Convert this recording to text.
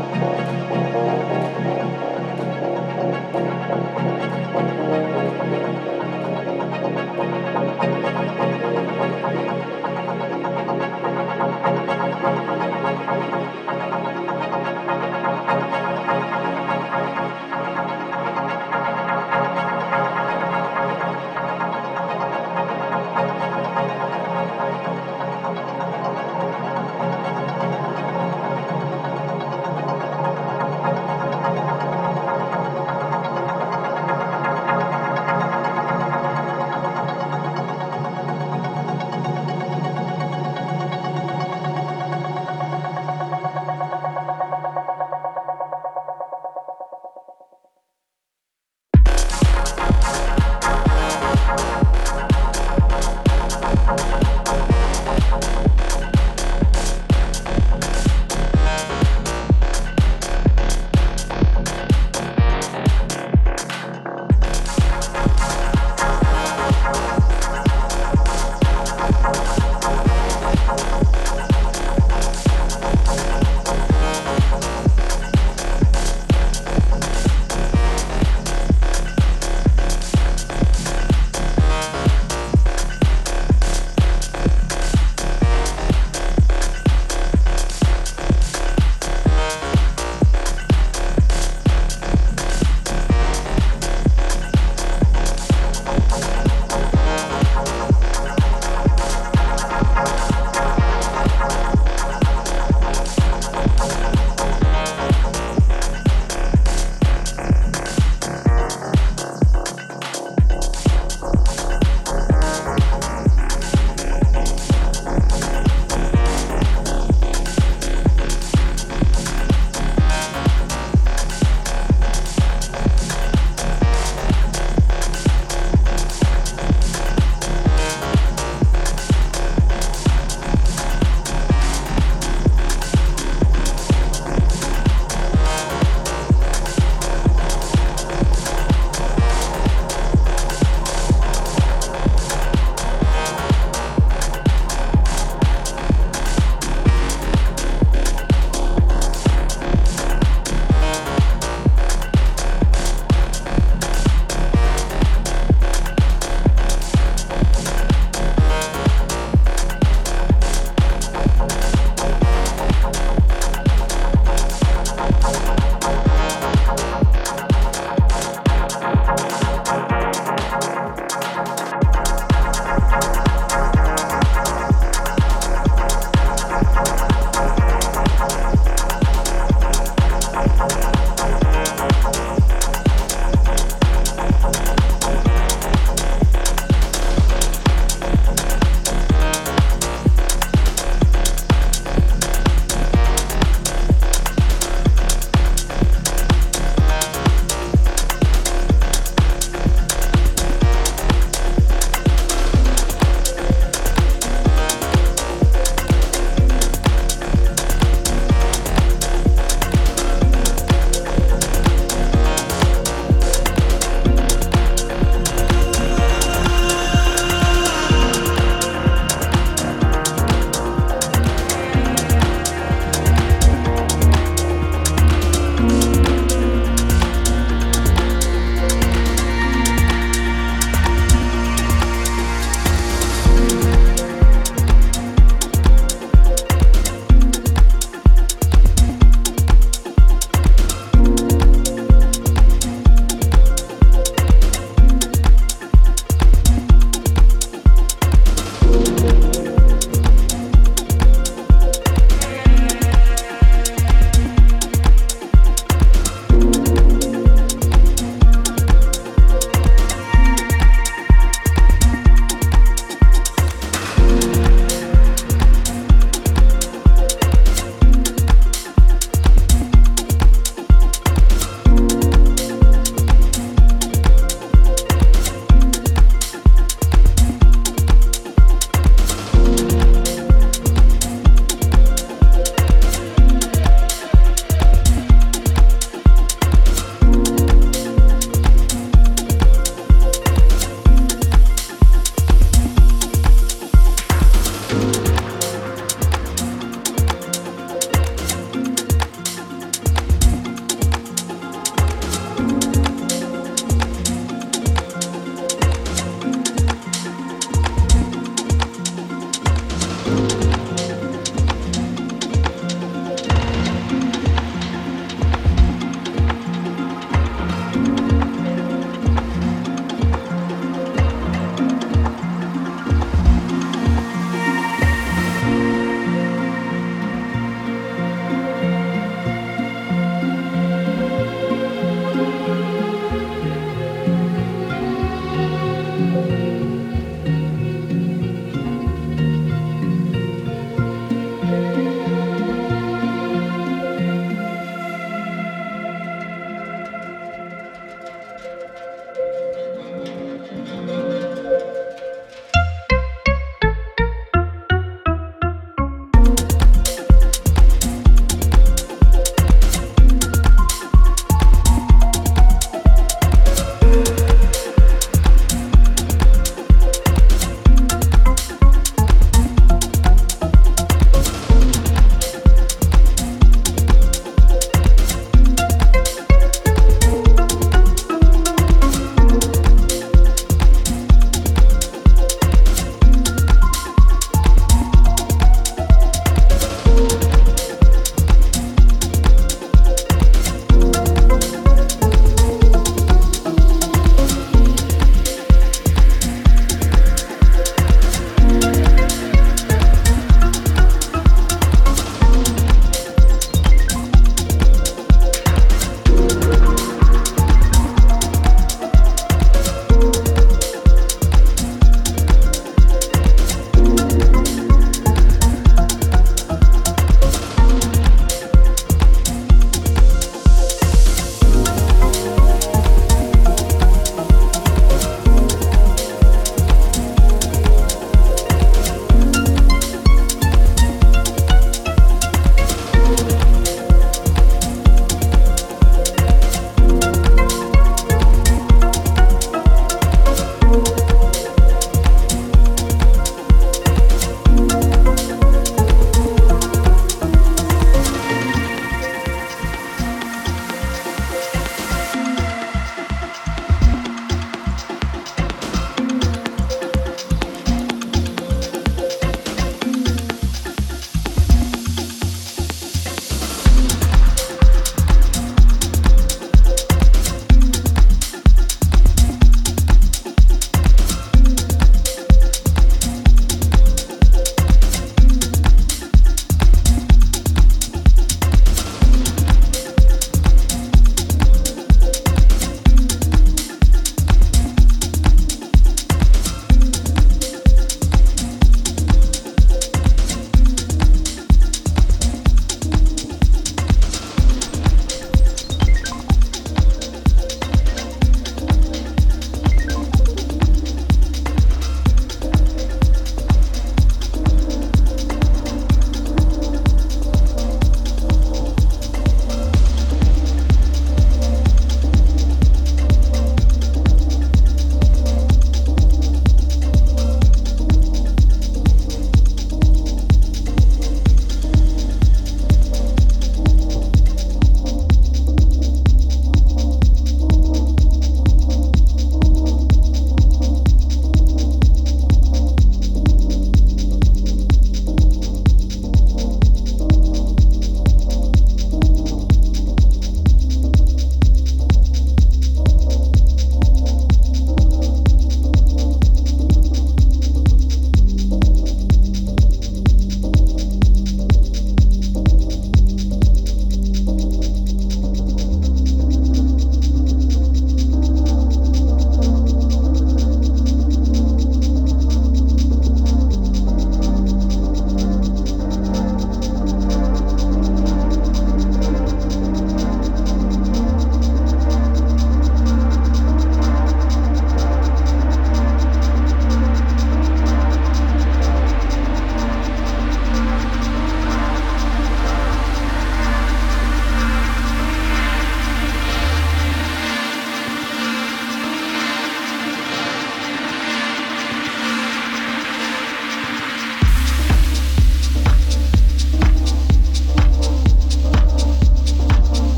Thank you.